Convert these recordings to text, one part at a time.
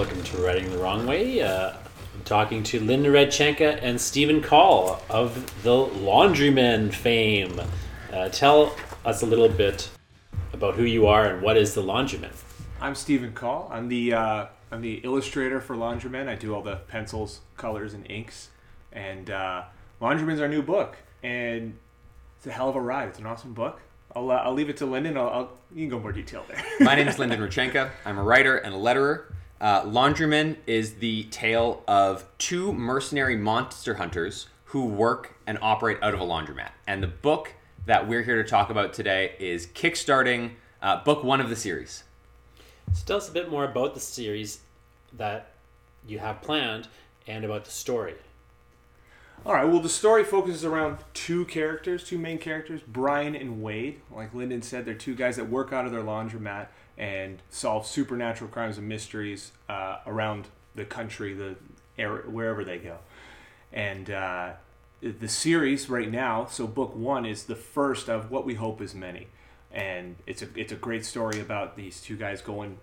welcome to Writing the Wrong Way. Uh, I'm talking to Lyndon Redchenka and Stephen Call of the Laundrymen fame. Uh, tell us a little bit about who you are and what is the Laundrymen. I'm Stephen Call. I'm the uh, I'm the illustrator for Laundrymen. I do all the pencils, colors, and inks. And uh, Laundrymen's our new book, and it's a hell of a ride. It's an awesome book. I'll, uh, I'll leave it to Lyndon. I'll, I'll, you can go more detail there. My name is Lyndon Ruchenka. I'm a writer and a letterer. Uh, Laundryman is the tale of two mercenary monster hunters who work and operate out of a laundromat. And the book that we're here to talk about today is kickstarting uh, book one of the series. So tell us a bit more about the series that you have planned and about the story. All right. Well, the story focuses around two characters, two main characters, Brian and Wade. Like Lyndon said, they're two guys that work out of their laundromat and solve supernatural crimes and mysteries uh, around the country, the area, wherever they go. And uh, the series right now, so book one is the first of what we hope is many, and it's a it's a great story about these two guys going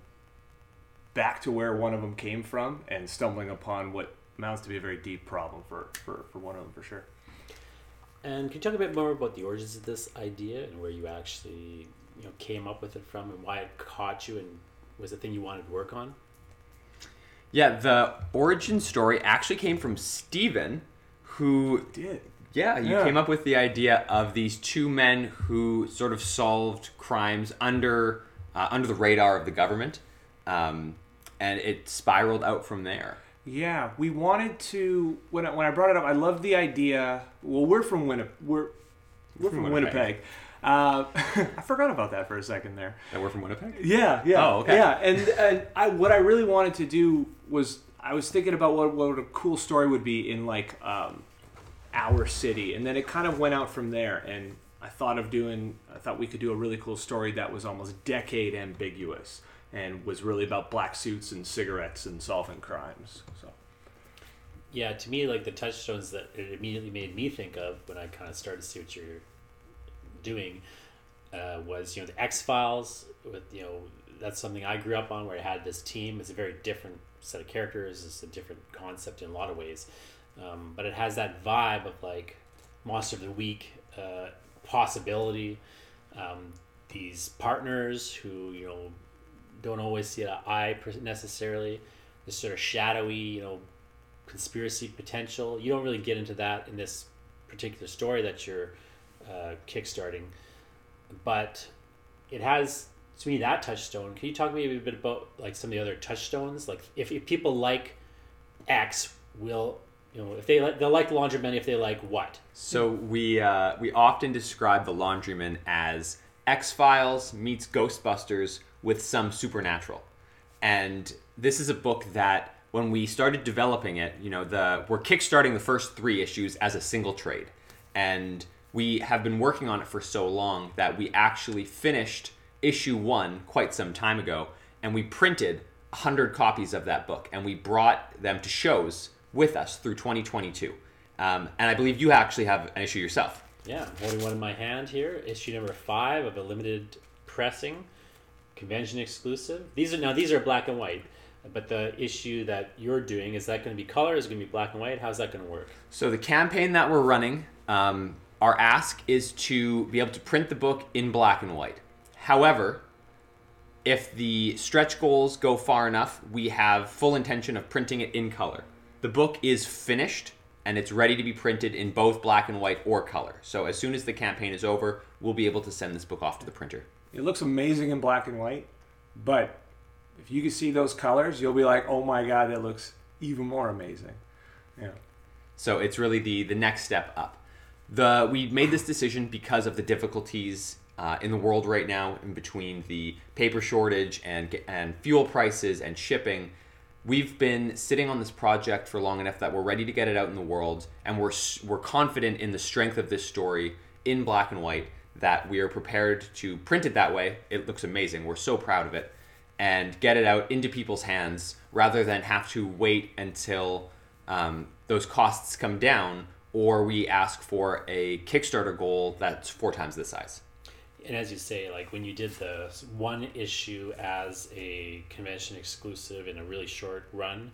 back to where one of them came from and stumbling upon what amounts to be a very deep problem for, for, for one of them for sure. And can you talk a bit more about the origins of this idea and where you actually you know came up with it from and why it caught you and was the thing you wanted to work on? Yeah, the origin story actually came from Steven, who Did Yeah, you Yeah. came up with the idea of these two men who sort of solved crimes under uh, under the radar of the government, um, and it spiraled out from there. yeah, we wanted to when I, when I brought it up, I loved the idea. Well, we're from Winnipeg. We're we're from, From Winnipeg. Winnipeg. Uh, I forgot about that for a second there. And we're from Winnipeg. Yeah, yeah. Oh, okay. Yeah, and and I what I really wanted to do was I was thinking about what what a cool story would be in like um, our city, and then it kind of went out from there. And I thought of doing I thought we could do a really cool story that was almost decade ambiguous and was really about black suits and cigarettes and solving crimes. So Yeah, to me, like the touchstones that it immediately made me think of when I kind of started to see what you're doing uh, was you know the X Files with you know that's something I grew up on where I had this team. It's a very different set of characters. It's a different concept in a lot of ways, um, but it has that vibe of like Monster of the Week uh, possibility. Um, these partners who you know don't always see to eye necessarily. This sort of shadowy, you know, conspiracy potential. You don't really get into that in this particular story that you're uh, kickstarting, but it has to me that touchstone. Can you talk maybe a bit about like some of the other touchstones? Like if, if people like X, will you know if they like they'll like laundryman if they like what? So we uh, we often describe the Laundryman as X Files meets Ghostbusters with some supernatural, and this is a book that when we started developing it, you know, the we're kickstarting the first three issues as a single trade, and we have been working on it for so long that we actually finished issue one quite some time ago, and we printed hundred copies of that book, and we brought them to shows with us through 2022. Um, and I believe you actually have an issue yourself. Yeah, I'm holding one in my hand here. Issue number five of a limited pressing, convention exclusive. These are now these are black and white, but the issue that you're doing is that going to be color? Is it going to be black and white? How's that going to work? So the campaign that we're running, um, our ask is to be able to print the book in black and white. However, if the stretch goals go far enough, we have full intention of printing it in color. The book is finished and it's ready to be printed in both black and white or color. So as soon as the campaign is over, we'll be able to send this book off to the printer. it looks amazing in black and white, but if you can see those colors, you'll be like, oh my god, that looks even more amazing. Yeah. So it's really the the next step up. The we made this decision because of the difficulties uh, in the world right now, in between the paper shortage and and fuel prices and shipping. We've been sitting on this project for long enough that we're ready to get it out in the world, and we're we're confident in the strength of this story in black and white that we are prepared to print it that way. It looks amazing. We're so proud of it, and get it out into people's hands rather than have to wait until um, those costs come down or we ask for a Kickstarter goal that's four times this size. and as you say, like when you did the one issue as a convention exclusive in a really short run,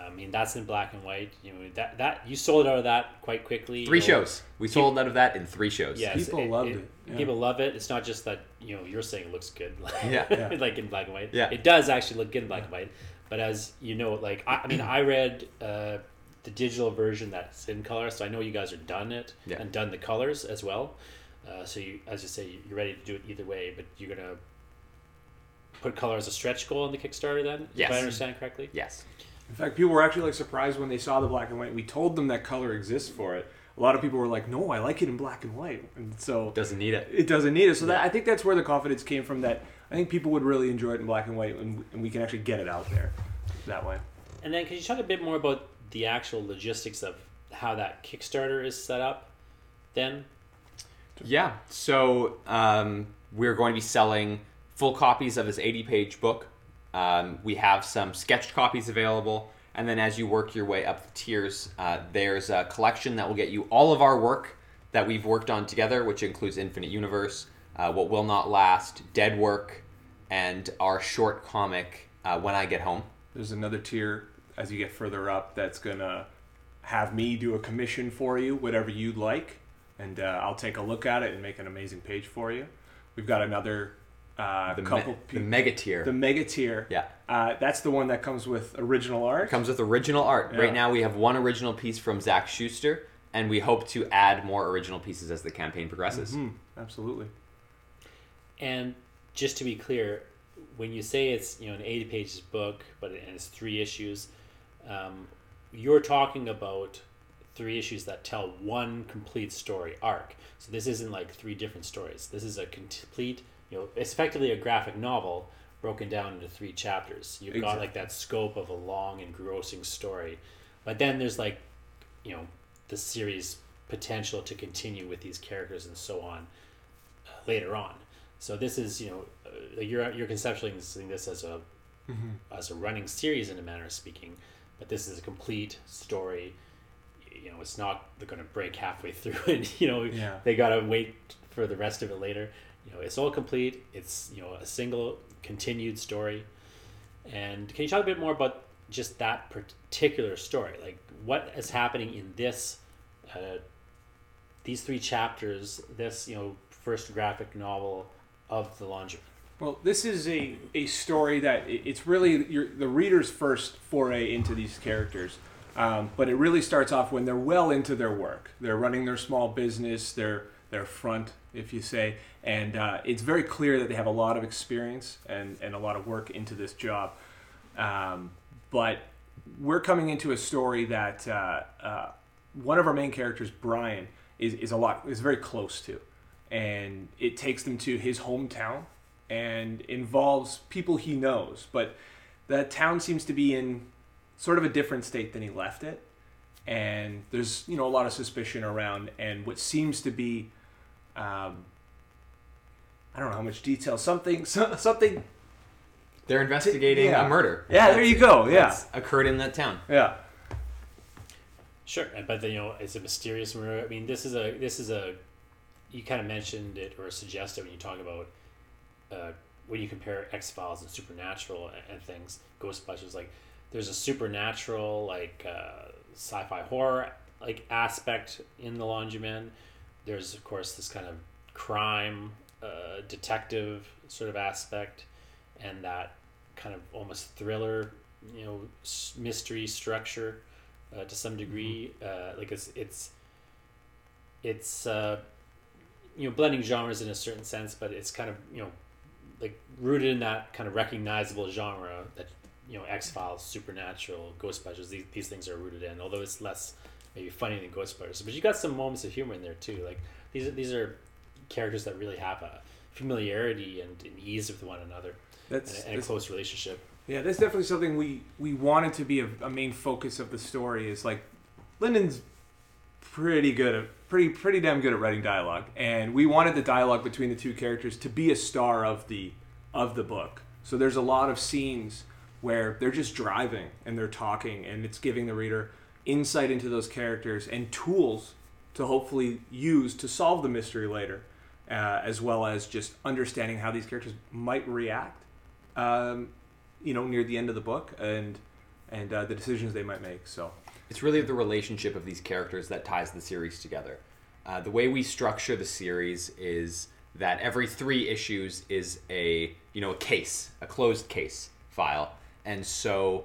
I mean that's in black and white. You know that that you sold out of that quite quickly. Three you know, shows. We sold out of that in three shows. Yes, People loved it, yeah. People love it. It's not just that you know you're saying it looks good, Yeah. Yeah. like in black and white. Yeah. it does actually look good in black and white. But as you know, like I, I mean, I read uh, the digital version that's in color, so I know you guys are done it Yeah. and done the colors as well. Uh, so you, as you say, you're ready to do it either way, but you're gonna put color as a stretch goal on the Kickstarter. Then, Yes. if I understand correctly. Yes. In fact, people were actually like surprised when they saw the black and white. We told them that color exists for it. A lot of people were like, "No, I like it in black and white," and so Doesn't need it. it doesn't need it. So that I think that's where the confidence came from. That I think people would really enjoy it in black and white, and, and we can actually get it out there that way. And then, could you talk a bit more about the actual logistics of how that Kickstarter is set up? Then, Yeah. So um, we're going to be selling full copies of this 80 page book. Um, we have some sketched copies available. And then as you work your way up the tiers, uh, there's a collection that will get you all of our work that we've worked on together, which includes Infinite Universe, uh, What Will Not Last, Dead Work, and our short comic, uh, When I Get Home. There's another tier as you get further up that's gonna have me do a commission for you, whatever you'd like, and uh, I'll take a look at it and make an amazing page for you. We've got another uh, The, me- couple. the mega tier. the mega tier. yeah. Uh, that's the one that comes with original art. comes with original art. Yeah. Right now, we have one original piece from Zach Schuster, and we hope to add more original pieces as the campaign progresses. Mhm, absolutely. and just to be clear, when you say it's you know an eighty pages book, but it, and it's three issues, um, you're talking about three issues that tell one complete story arc. So this isn't like three different stories. This is a complete, you know, it's effectively a graphic novel broken down into three chapters. You've got like that scope of a long, engrossing story, but then there's like, you know, the series potential to continue with these characters and so on uh, later on. So this is, you know, uh, you're you're conceptualizing this as a as a running series in a manner of speaking, but this is a complete story. You know, it's not they're going to break halfway through, and you know Yeah. they got to wait for the rest of it later. You know, it's all complete. It's you know a single continued story. And can you talk a bit more about just that particular story? Like what is happening in this, uh, these three chapters, this you know first graphic novel of the laundry. Well, this is a, a story that it's really your, the reader's first foray into these characters. Um, but it really starts off when they're well into their work. They're running their small business, their their front, if you say, and uh, it's very clear that they have a lot of experience and, and a lot of work into this job. Um, but we're coming into a story that uh, uh, one of our main characters, Brian, is, is a lot is very close to, and it takes them to his hometown and involves people he knows. But that town seems to be in sort of a different state than he left it, and there's you know a lot of suspicion around and what seems to be. Um, I don't know how much detail. Something, so, something. They're investigating yeah. a murder. Yeah, there you go. Yeah, occurred in that town. yeah. Sure, but then you know it's a mysterious murder. I mean, this is a this is a you kind of mentioned it or suggested when you talk about uh, when you compare X Files and Supernatural and, and things, Ghostbusters. Like, there's a supernatural like uh, sci-fi horror like aspect in the Laundryman. There's of course this kind of crime uh, detective sort of aspect, and that kind of almost thriller, you know, mystery structure uh, to some degree. Uh, like it's it's it's uh, you know blending genres in a certain sense, but it's kind of you know like rooted in that kind of recognizable genre that you know X Files, Supernatural, Ghostbusters. These these things are rooted in, although it's less maybe funny than Ghostbusters. But you got some moments of humor in there too. Like these are these are characters that really have a familiarity and, and ease with one another That's, and, a- and a close relationship. Yeah, that's definitely something we we wanted to be a, a main focus of the story. Is like Lyndon's pretty good at pretty pretty damn good at writing dialogue, and we wanted the dialogue between the two characters to be a star of the of the book. So there's a lot of scenes where they're just driving and they're talking, and it's giving the reader insight into those characters and tools to hopefully use to solve the mystery later. uh, as well as just understanding how these characters might react, um, you know, near the end of the book and and uh, the decisions they might make. So It's really the relationship of these characters that ties the series together. Uh, the way we structure the series is that every three issues is a you know a case, a closed case file, and so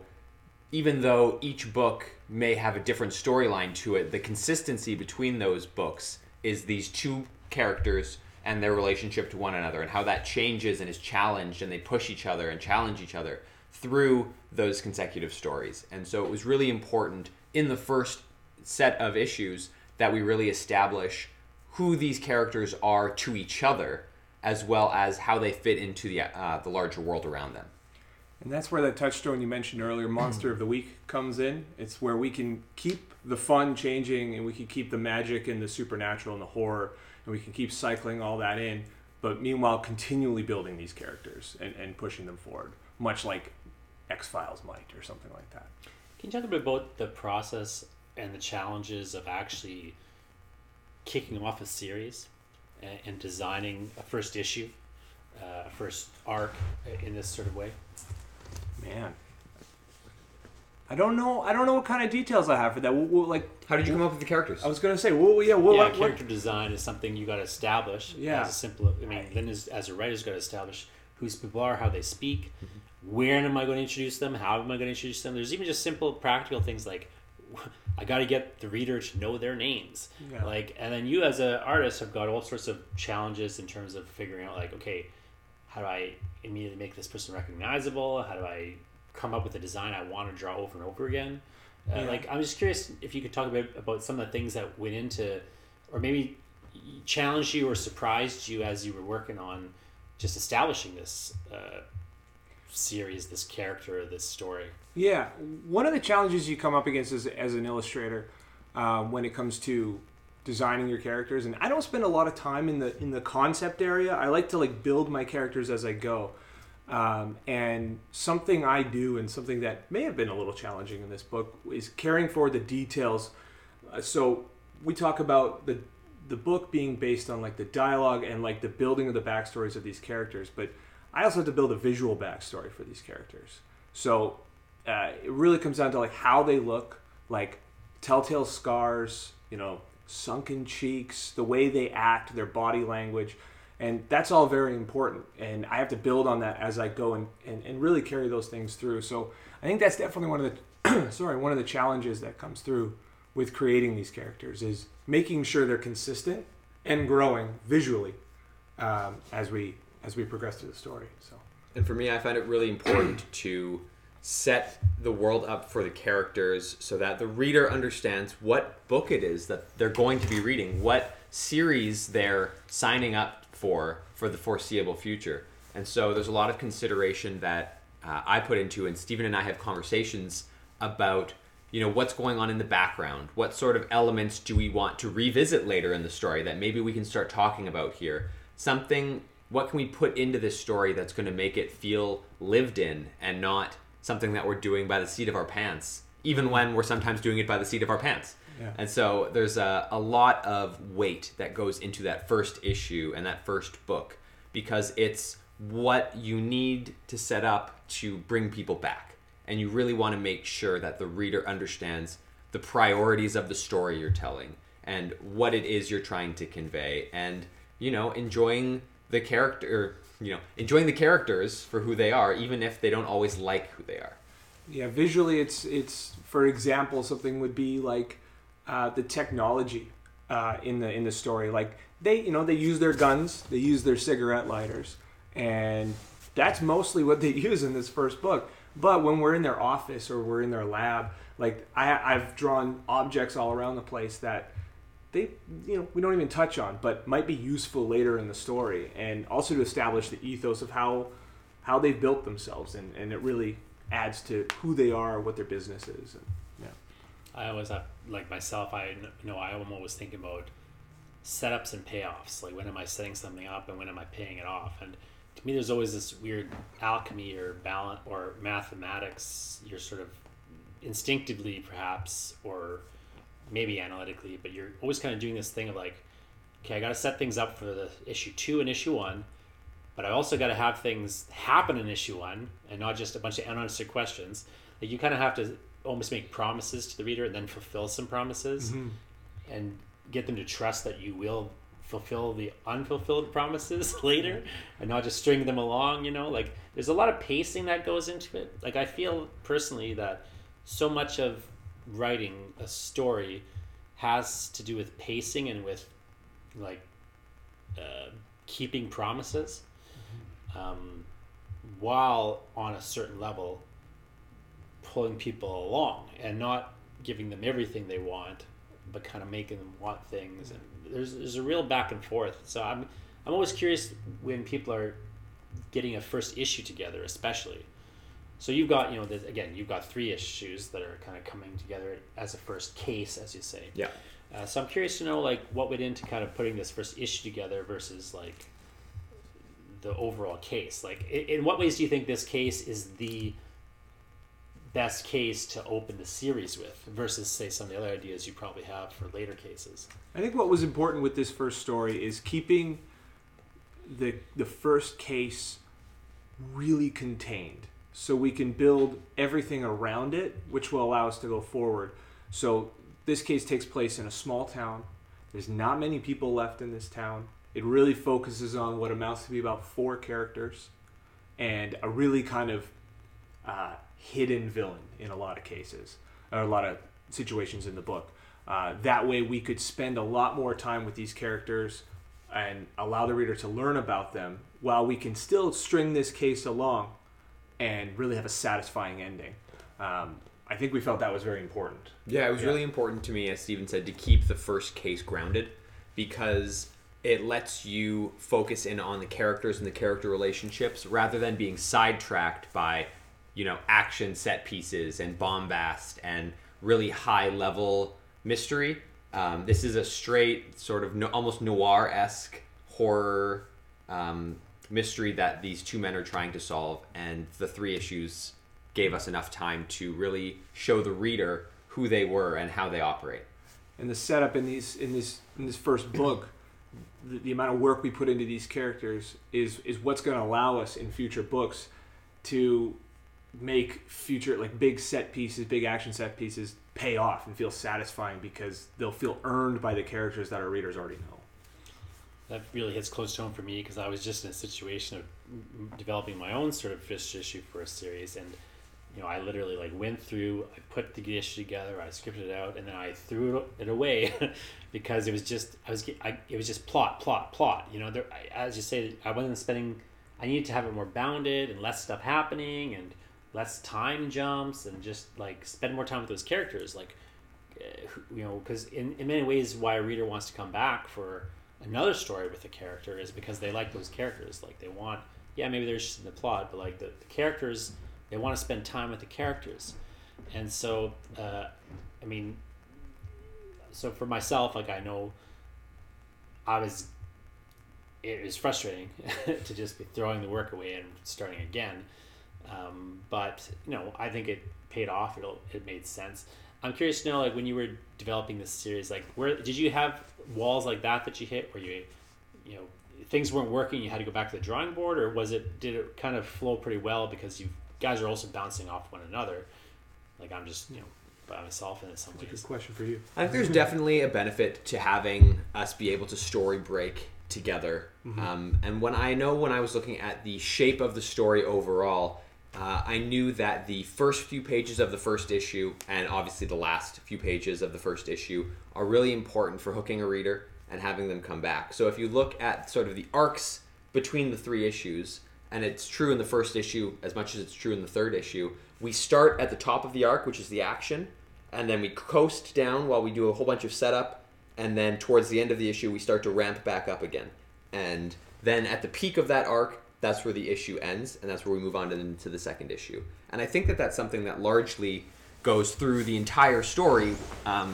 even though each book may have a different storyline to it, the consistency between those books is these two characters and their relationship to one another and how that changes and is challenged and they push each other and challenge each other through those consecutive stories. And so it was really important in the first set of issues that we really establish who these characters are to each other as well as how they fit into the uh, the larger world around them. And that's where that touchstone you mentioned earlier, Monster of the Week, comes in. It's where we can keep the fun changing and we can keep the magic and the supernatural and the horror and we can keep cycling all that in, but meanwhile continually building these characters and, and pushing them forward, much like X Files might or something like that. Can you talk a bit about the process and the challenges of actually kicking off a series and, and designing a first issue, uh, a first arc in this sort of way? Man. I don't know. I don't know what kind of details I have for that. We'll, we'll, like, How did you come up with the characters? I was gonna say, well, yeah, well, yeah, what, what, character design is something you got to establish. Yeah. As a simple, I mean, then as, as a writer's got to establish whose people are, how they speak, where am I going to introduce them, how am I going to introduce them. There's even just simple practical things like I got to get the reader to know their names. Yeah. Like, and then you as an artist have got all sorts of challenges in terms of figuring out like, okay, how do I immediately make this person recognizable? How do I come up with a design I want to draw over and over again? Uh, Yeah. Like, I'm just curious if you could talk a bit about some of the things that went into, or maybe challenged you or surprised you as you were working on just establishing this uh, series, this character, this story. Yeah, one of the challenges you come up against as, as an illustrator uh, when it comes to designing your characters, and I don't spend a lot of time in the in the concept area. I like to like build my characters as I go. Um, and something I do, and something that may have been a little challenging in this book, is carrying forward the details. Uh, so we talk about the the book being based on like the dialogue and like the building of the backstories of these characters, but I also have to build a visual backstory for these characters. So uh, it really comes down to like how they look, like telltale scars, you know, sunken cheeks, the way they act, their body language, and that's all very important. And I have to build on that as I go and, and, and really carry those things through. So I think that's definitely one of the sorry one of the challenges that comes through with creating these characters is making sure they're consistent and growing visually um, as we as we progress through the story. So. And for me, I find it really important to set the world up for the characters so that the reader understands what book it is that they're going to be reading, what series they're signing up for for the foreseeable future. And so there's a lot of consideration that uh, I put into, and Stephen and I have conversations about you know what's going on in the background what sort of elements do we want to revisit later in the story that maybe we can start talking about here something what can we put into this story that's going to make it feel lived in and not something that we're doing by the seat of our pants even when we're sometimes doing it by the seat of our pants Yeah. and so there's a, a lot of weight that goes into that first issue and that first book because it's what you need to set up to bring people back and you really want to make sure that the reader understands the priorities of the story you're telling and what it is you're trying to convey and you know enjoying the character you know enjoying the characters for who they are even if they don't always like who they are Yeah, visually, it's it's for example, something would be like uh, the technology uh, in the in the story. Like they, you know, they use their guns, they use their cigarette lighters, and that's mostly what they use in this first book. But when we're in their office or we're in their lab, like I, I've drawn objects all around the place that they, you know, we don't even touch on, but might be useful later in the story, and also to establish the ethos of how how they've built themselves, and, and it really adds to who they are, what their business is. And, yeah. I always have, like myself, I know I am always thinking about setups and payoffs. Like when am I setting something up and when am I paying it off? And to me, there's always this weird alchemy or balance or mathematics. You're sort of instinctively, perhaps, or maybe analytically, but you're always kind of doing this thing of like, okay, I got to set things up for the issue two and issue one, but I also got to have things happen in issue one and not just a bunch of unanswered questions. Like you kind of have to almost make promises to the reader and then fulfill some promises mm-hmm. and get them to trust that you will fulfill the unfulfilled promises later and not just string them along you know? Like there's a lot of pacing that goes into it. Like i feel personally that so much of writing a story has to do with pacing and with like uh, keeping promises. Um, while on a certain level pulling people along and not giving them everything they want but kind of making them want things. And there's there's a real back and forth. So i'm i'm always curious when people are getting a first issue together especially so you've got you know there's- again you've got three issues that are kind of coming together as a first case as you say. Yeah. uh, so i'm curious to know like what went into kind of putting this first issue together versus like the overall case. Like in, in what ways do you think this case is the best case to open the series with versus say some of the other ideas you probably have for later cases? I think what was important with this first story is keeping the the first case really contained so we can build everything around it which will allow us to go forward. So this case takes place in a small town. There's not many people left in this town. It really focuses on what amounts to be about four characters and a really kind of uh, hidden villain in a lot of cases, or a lot of situations in the book. Uh, that way, we could spend a lot more time with these characters and allow the reader to learn about them while we can still string this case along and really have a satisfying ending. Um, I think we felt that was very important. Yeah, it was Yeah. really important to me, as Steven said, to keep the first case grounded because it lets you focus in on the characters and the character relationships rather than being sidetracked by, you know, action set pieces and bombast and really high level mystery. Um, this is a straight sort of no, almost noir esque horror um, mystery that these two men are trying to solve, and the three issues gave us enough time to really show the reader who they were and how they operate. and the setup in these in this in this first book the, the amount of work we put into these characters is is what's going to allow us in future books to make future like big set pieces big action set pieces pay off and feel satisfying because they'll feel earned by the characters that our readers already know that really hits close to home for me because I was just in a situation of developing my own sort of fish issue for a series, and you know, I literally like went through, I put the issue together, I scripted it out, and then I threw it, away because it was just I was I, it was just plot, plot, plot. You know, there I, as you say, I wasn't spending. I needed to have it more bounded and less stuff happening and less time jumps and just like spend more time with those characters, like uh, you know, because in, in many ways, why a reader wants to come back for another story with a character is because they like those characters. Like they want, yeah, maybe they're just in the plot, but like the, the characters, they want to spend time with the characters. And so, uh, I mean, so for myself, like I know I was, it was frustrating to just be throwing the work away and starting again. Um, but you know, I think it paid off. It it made sense. I'm curious to know, like, when you were developing this series, like, where did you have walls like that that you hit, where you, you know, things weren't working, you had to go back to the drawing board, or was it did it kind of flow pretty well because you guys are also bouncing off one another? Like, I'm just you know by myself in some that's a ways. good question for you I think there's definitely a benefit to having us be able to story break together. Um, and when I know when I was looking at the shape of the story overall, uh, I knew that the first few pages of the first issue and obviously the last few pages of the first issue are really important for hooking a reader and having them come back. So if you look at sort of the arcs between the three issues, and it's true in the first issue as much as it's true in the third issue, we start at the top of the arc, which is the action, and then we coast down while we do a whole bunch of setup, and then towards the end of the issue, we start to ramp back up again. And then at the peak of that arc, that's where the issue ends, and that's where we move on into the second issue. And I think that that's something that largely goes through the entire story, um,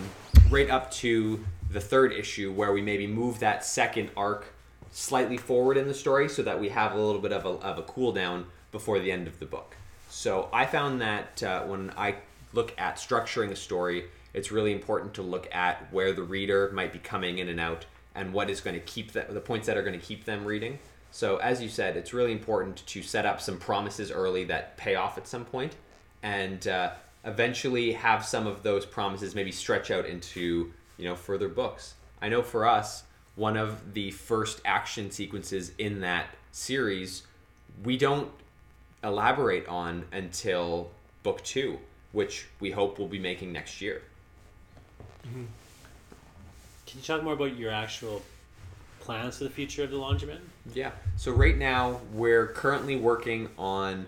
right up to the third issue, where we maybe move that second arc slightly forward in the story so that we have a little bit of a, of a cool down before the end of the book. So I found that uh, when I look at structuring a story, it's really important to look at where the reader might be coming in and out and what is going to keep them, the points that are going to keep them reading. So, as you said, it's really important to set up some promises early that pay off at some point, and uh, eventually have some of those promises maybe stretch out into you know further books. I know for us, one of the first action sequences in that series, we don't elaborate on until book two, which we hope we'll be making next year. Can you talk more about your actual plans for the future of the laundryman? Yeah. So right now we're currently working on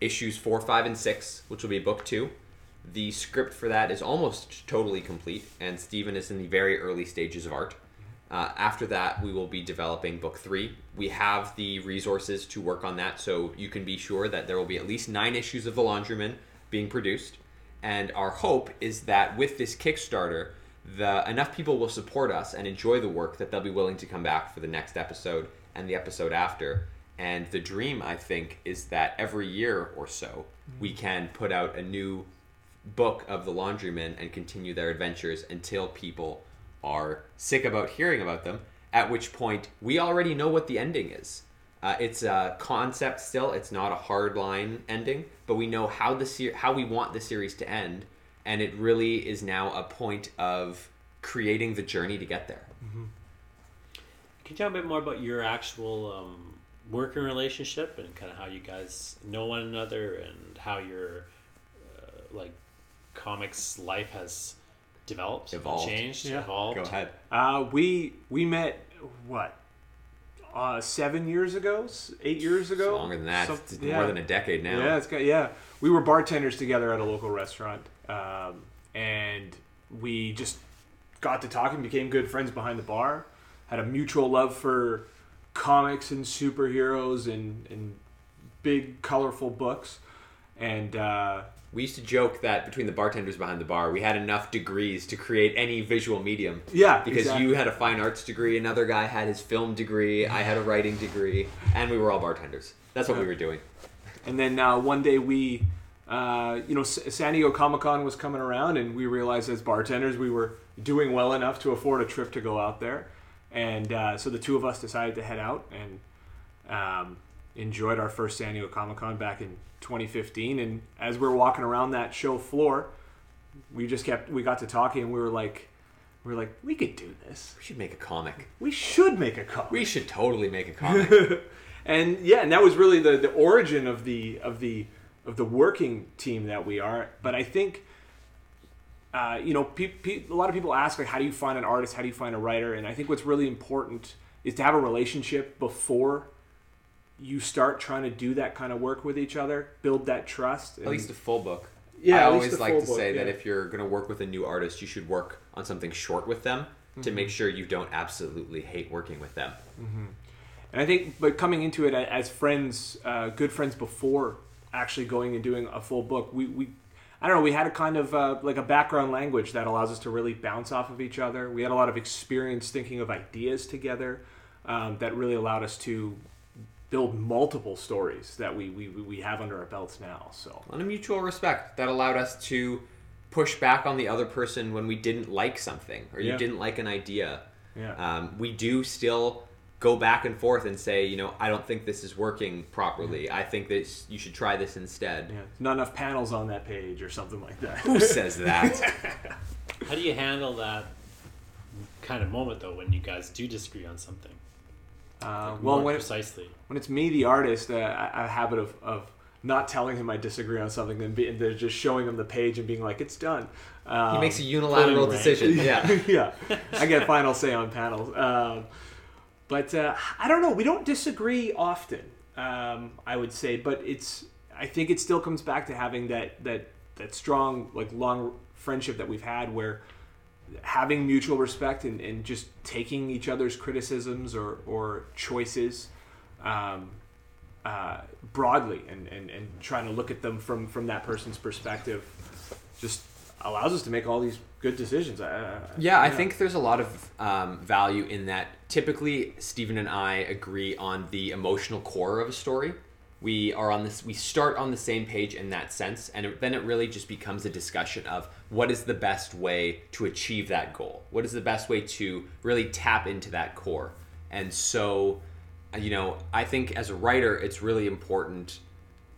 issues four, five, and six, which will be book two. The script for that is almost totally complete, and Stephen is in the very early stages of art. Uh, after that, we will be developing book three. We have the resources to work on that, so you can be sure that there will be at least nine issues of The Laundryman being produced. And our hope is that with this Kickstarter, the enough people will support us and enjoy the work that they'll be willing to come back for the next episode and the episode after. And the dream, I think, is that every year or so we can put out a new book of the laundrymen and continue their adventures until people are sick about hearing about them. At which point we already know what the ending is. Uh, it's a concept still. It's not a hard line ending, but we know how the ser- how we want the series to end, and it really is now a point of creating the journey to get there. Can you tell a bit more about your actual um, working relationship and kind of how you guys know one another and how your uh, like comics life has developed, Evolved. changed, Yeah. evolved? Go ahead. Uh, we we met what uh, seven years ago, eight years ago. Longer than that. Some- it's yeah. more than a decade now. Yeah, it's got yeah. We were bartenders together at a local restaurant, um, and we just got to talking, became good friends behind the bar, had a mutual love for comics and superheroes and and big colorful books, and uh, We used to joke that between the bartenders behind the bar, we had enough degrees to create any visual medium. yeah, Because exactly. you had a fine arts degree, another guy had his film degree, I had a writing degree, and we were all bartenders. That's what we were doing. And then uh, one day we, uh, you know, S- San Diego Comic Con was coming around, and we realized as bartenders we were doing well enough to afford a trip to go out there. And uh, so the two of us decided to head out and um, enjoyed our first San Diego Comic Con back in 2015. And as we were walking around that show floor, we just kept, we got to talking, and we were like, we were like, we could do this. We should make a comic. We should make a comic. We should totally make a comic. and yeah, and that was really the, the origin of the of the of the working team that we are. But I think, uh, you know, pe- pe- a lot of people ask like, how do you find an artist? How do you find a writer? And I think what's really important is to have a relationship before you start trying to do that kind of work with each other, build that trust. At least a full book. Yeah, I always like to book, say that if you're going to work with a new artist, you should work on something short with them Mm-hmm. to make sure you don't absolutely hate working with them. And I think, but coming into it as friends, uh, good friends before actually going and doing a full book, we, we I don't know, we had a kind of uh, like a background language that allows us to really bounce off of each other. We had a lot of experience thinking of ideas together um, that really allowed us to build multiple stories that we, we, we have under our belts now. So, On a mutual respect that allowed us to push back on the other person when we didn't like something or you Yeah. didn't like an idea. yeah. Um, we do still go back and forth and say, you know, I don't think this is working properly. I think that you should try this instead. yeah. Not enough panels on that page or something like that. Who says that? How do you handle that kind of moment though when you guys do disagree on something? Uh, More well, when, precisely. when it's me, the artist, uh, I I have a habit of, of not telling him I disagree on something and, be, and they're just showing him the page and being like, it's done. Um, he makes a unilateral decision. Yeah. yeah, I get final say on panels. Um, but uh, I don't know. We don't disagree often. Um, I would say, but it's. I think it still comes back to having that that that strong like long friendship that we've had where having mutual respect and, and just taking each other's criticisms or, or choices um, uh, broadly and, and, and trying to look at them from, from that person's perspective just allows us to make all these good decisions. Uh, Yeah, I think there's a lot of um, value in that. Typically, Stephen and I agree on the emotional core of a story, we are on this we start on the same page in that sense and it, then it really just becomes a discussion of what is the best way to achieve that goal what is the best way to really tap into that core and so you know i think as a writer it's really important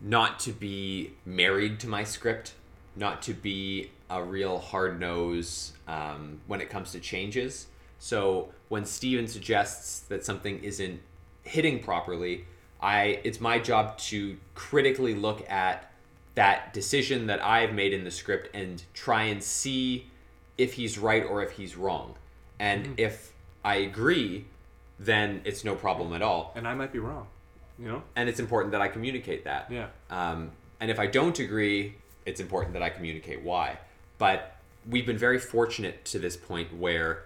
not to be married to my script not to be a real hard nose um, when it comes to changes so when steven suggests that something isn't hitting properly I it's my job to critically look at that decision that I've made in the script and try and see if he's right or if he's wrong. And mm-hmm. if I agree, then it's no problem at all. And I might be wrong, you know. And it's important that I communicate that. Yeah. Um, and if I don't agree, it's important that I communicate why. But we've been very fortunate to this point where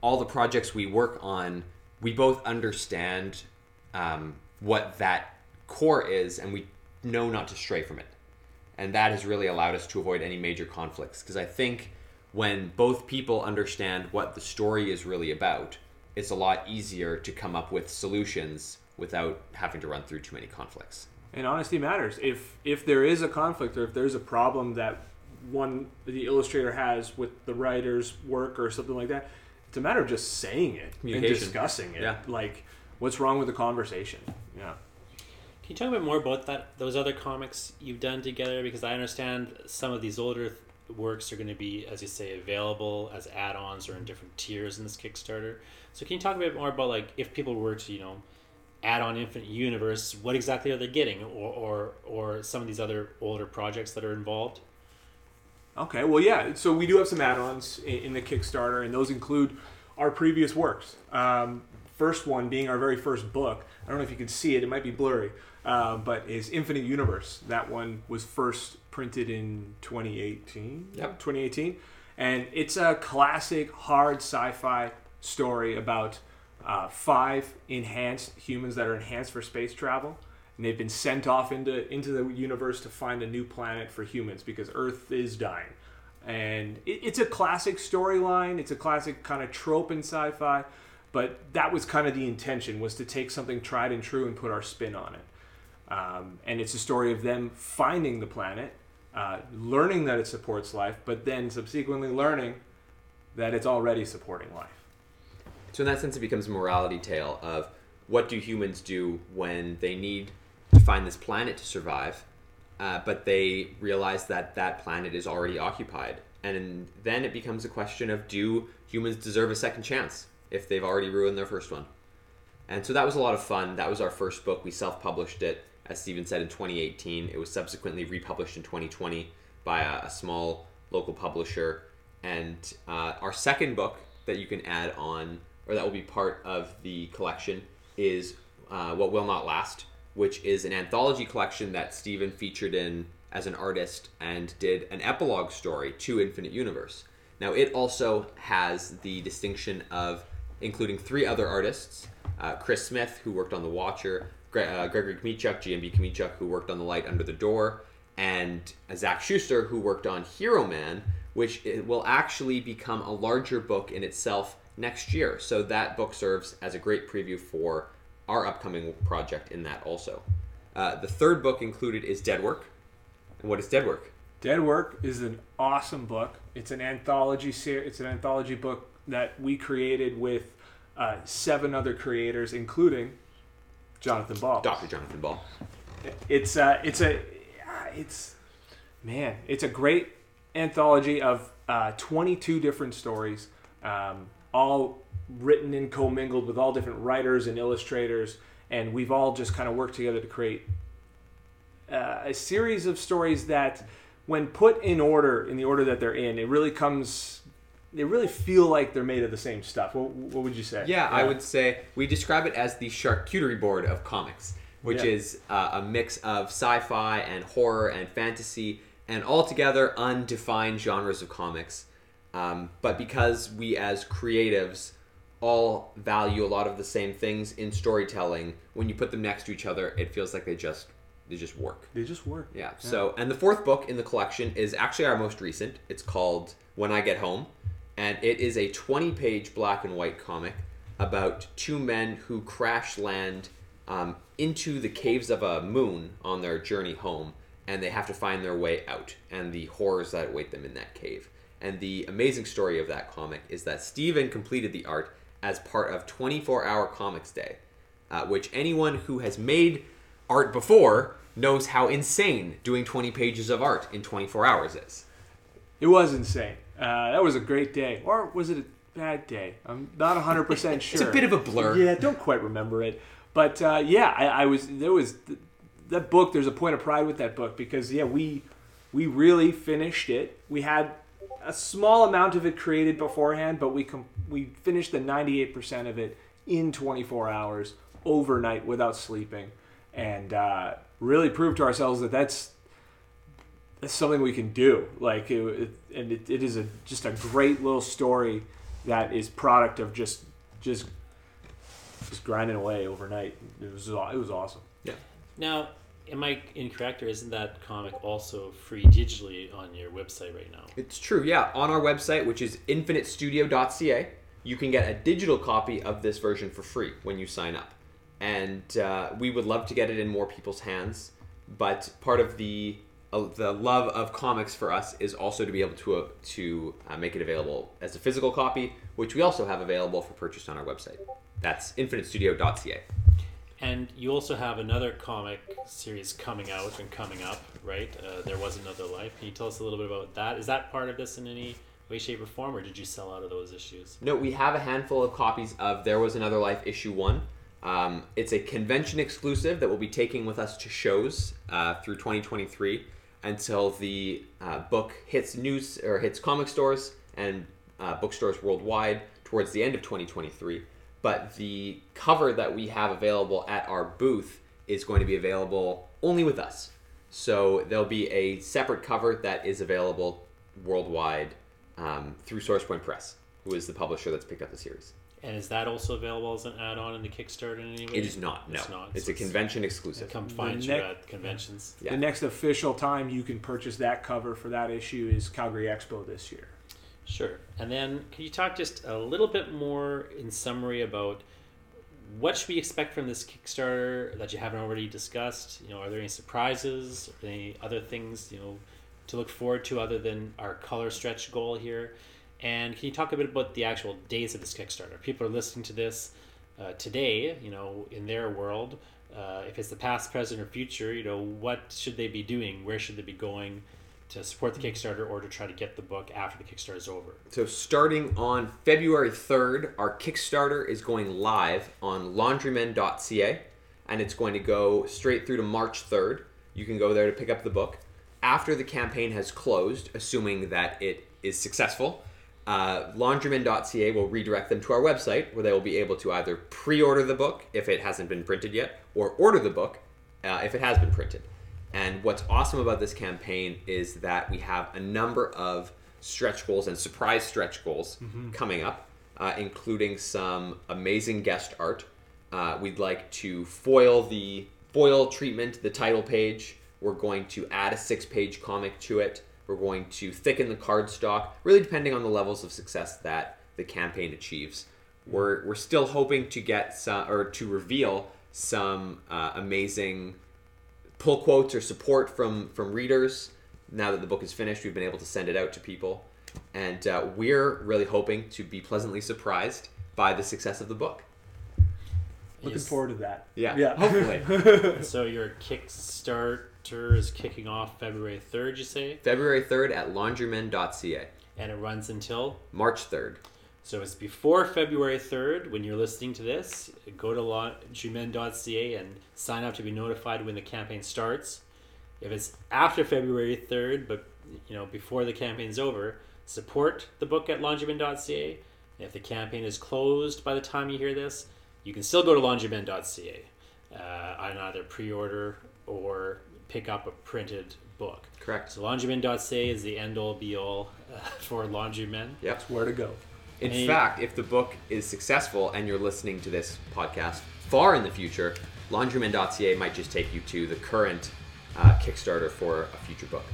all the projects we work on, we both understand um, what that core is and we know not to stray from it. And that has really allowed us to avoid any major conflicts because I think when both people understand what the story is really about, it's a lot easier to come up with solutions without having to run through too many conflicts. And honesty matters. If if there is a conflict or if there's a problem that one the illustrator has with the writer's work or something like that, it's a matter of just saying it and discussing it. Yeah. Like what's wrong with the conversation? Yeah. Can you talk a bit more about that? Those other comics you've done together, because I understand some of these older th- works are going to be, as you say, available as add-ons or in different tiers in this Kickstarter. So can you talk a bit more about like if people were to, you know, add on Infinite Universe, what exactly are they getting, or or or some of these other older projects that are involved? Okay, well, yeah. So we do have some add-ons in, in the Kickstarter, and those include our previous works. Um, first one being our very first book. I don't know if you can see it; it might be blurry, uh, but is Infinite Universe. That one was first printed in 2018. Yep, 2018, and it's a classic hard sci-fi story about uh, five enhanced humans that are enhanced for space travel. And they've been sent off into into the universe to find a new planet for humans because Earth is dying. And it, it's a classic storyline. It's a classic kind of trope in sci-fi but that was kind of the intention was to take something tried and true and put our spin on it um, and it's a story of them finding the planet uh, learning that it supports life but then subsequently learning that it's already supporting life so in that sense it becomes a morality tale of what do humans do when they need to find this planet to survive uh, but they realize that that planet is already occupied and then it becomes a question of do humans deserve a second chance if they've already ruined their first one. And so that was a lot of fun. That was our first book. We self published it, as Steven said, in 2018. It was subsequently republished in 2020 by a, a small local publisher. And uh, our second book that you can add on, or that will be part of the collection, is uh, What Will Not Last, which is an anthology collection that Steven featured in as an artist and did an epilogue story to Infinite Universe. Now, it also has the distinction of including three other artists uh, Chris Smith, who worked on The Watcher, Gre- uh, Gregory Kmichuk, GMB Kmichuk, who worked on The Light Under the Door, and Zach Schuster, who worked on Hero Man, which will actually become a larger book in itself next year. So that book serves as a great preview for our upcoming project in that also. Uh, the third book included is Dead Work. And what is Dead Work? Dead Work is an awesome book. It's an anthology series. It's an anthology book that we created with uh, seven other creators, including Jonathan Ball. Dr. Jonathan Ball. It's uh, it's a it's man, it's a great anthology of uh, 22 different stories, um, all written and commingled with all different writers and illustrators, and we've all just kind of worked together to create uh, a series of stories that, when put in order in the order that they're in, it really comes they really feel like they're made of the same stuff. What, what would you say? Yeah, yeah, I would say we describe it as the charcuterie board of comics, which yeah. is uh, a mix of sci-fi and horror and fantasy and altogether undefined genres of comics. Um, but because we as creatives all value a lot of the same things in storytelling, when you put them next to each other, it feels like they just they just work. They just work. Yeah. yeah. So, and the fourth book in the collection is actually our most recent. It's called When I Get Home and it is a 20 page black and white comic about two men who crash land um, into the caves of a moon on their journey home, and they have to find their way out and the horrors that await them in that cave. And the amazing story of that comic is that Steven completed the art as part of 24 Hour Comics Day, uh, which anyone who has made art before knows how insane doing 20 pages of art in 24 hours is. It was insane. Uh, that was a great day, or was it a bad day? I'm not 100 percent sure. It's a bit of a blur. Yeah, don't quite remember it, but uh, yeah, I, I was there was that book. There's a point of pride with that book because yeah, we we really finished it. We had a small amount of it created beforehand, but we com- we finished the 98 percent of it in 24 hours overnight without sleeping, and uh, really proved to ourselves that that's that's something we can do. Like, it, it, and it, it is a just a great little story that is product of just just just grinding away overnight. It was it was awesome. Yeah. Now, am I incorrect, or isn't that comic also free digitally on your website right now? It's true, yeah. On our website, which is infinitestudio.ca, you can get a digital copy of this version for free when you sign up. And uh, we would love to get it in more people's hands. But part of the uh, the love of comics for us is also to be able to uh, to uh, make it available as a physical copy, which we also have available for purchase on our website. That's infinitestudio.ca. And you also have another comic series coming out and coming up, right? Uh, there was another life. Can you tell us a little bit about that? Is that part of this in any way, shape, or form, or did you sell out of those issues? No, we have a handful of copies of There Was Another Life issue one. Um, it's a convention exclusive that we'll be taking with us to shows uh, through 2023 until the uh, book hits news or hits comic stores and uh, bookstores worldwide towards the end of 2023. But the cover that we have available at our booth is going to be available only with us. So there'll be a separate cover that is available worldwide um, through SourcePoint Press, who is the publisher that's picked up the series. And is that also available as an add-on in the Kickstarter in any way? It is not. No, It's not. It's So a convention exclusive. Come find The you ne- at conventions. Yeah. The next official time you can purchase that cover for that issue is Calgary Expo this year. Sure. And then can you talk just a little bit more in summary about what should we expect from this Kickstarter that you haven't already discussed? You know, are there any surprises, any other things, you know, to look forward to other than our color stretch goal here? And can you talk a bit about the actual days of this Kickstarter? People are listening to this uh, today, you know, in their world. Uh, if it's the past, present, or future, you know, what should they be doing? Where should they be going to support the Kickstarter or to try to get the book after the Kickstarter is over? So starting on February 3rd, our Kickstarter is going live on laundrymen.ca and it's going to go straight through to March 3rd. You can go there to pick up the book. After the campaign has closed, assuming that it is successful, uh, laundrymen.ca will redirect them to our website where they will be able to either pre-order the book if it hasn't been printed yet or order the book uh, if it has been printed. And what's awesome about this campaign is that we have a number of stretch goals and surprise stretch goals coming up, uh, including some amazing guest art. Uh, we'd like to foil the foil treatment, the title page. We're going to add a six page comic to it. We're going to thicken the cardstock, really depending on the levels of success that the campaign achieves. We're, we're still hoping to get some, or to reveal some uh, amazing pull quotes or support from from readers. Now that the book is finished, we've been able to send it out to people, and uh, we're really hoping to be pleasantly surprised by the success of the book. Looking Yes. forward to that. Yeah, Yeah. hopefully. So your Kickstarter is kicking off February 3rd, you say? February 3rd at laundrymen.ca. And it runs until? March 3rd. So it's before February 3rd when you're listening to this. Go to laundrymen.ca and sign up to be notified when the campaign starts. If it's after February 3rd, but you know before the campaign's over, support the book at laundrymen.ca. If the campaign is closed by the time you hear this, you can still go to laundrymen.ca uh, and either pre-order or pick up a printed book. Correct. So laundrymen.ca is the end all be all uh, for laundrymen. Yep. Where to go? In fact, if the book is successful and you're listening to this podcast far in the future, laundryman.ca might just take you to the current uh, Kickstarter for a future book.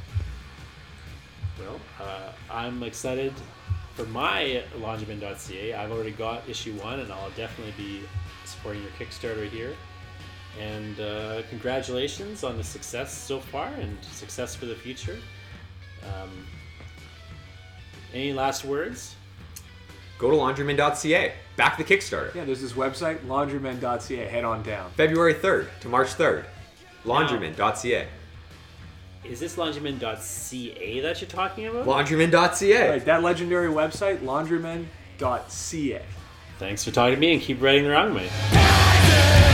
Well, uh, I'm excited for my laundryman.ca. I've already got issue one, and I'll definitely be supporting your Kickstarter here. And uh, congratulations on the success so far and success for the future. Um, any last words? Go to laundryman.ca. Back the Kickstarter. Yeah, there's this website, laundrymen.ca. Head on down. February 3rd to March 3rd. Laundryman.ca. Is this laundryman.ca that you're talking about? Laundryman.ca. Right, that legendary website, laundrymen.ca. Thanks for talking to me and keep writing the wrong way. Rising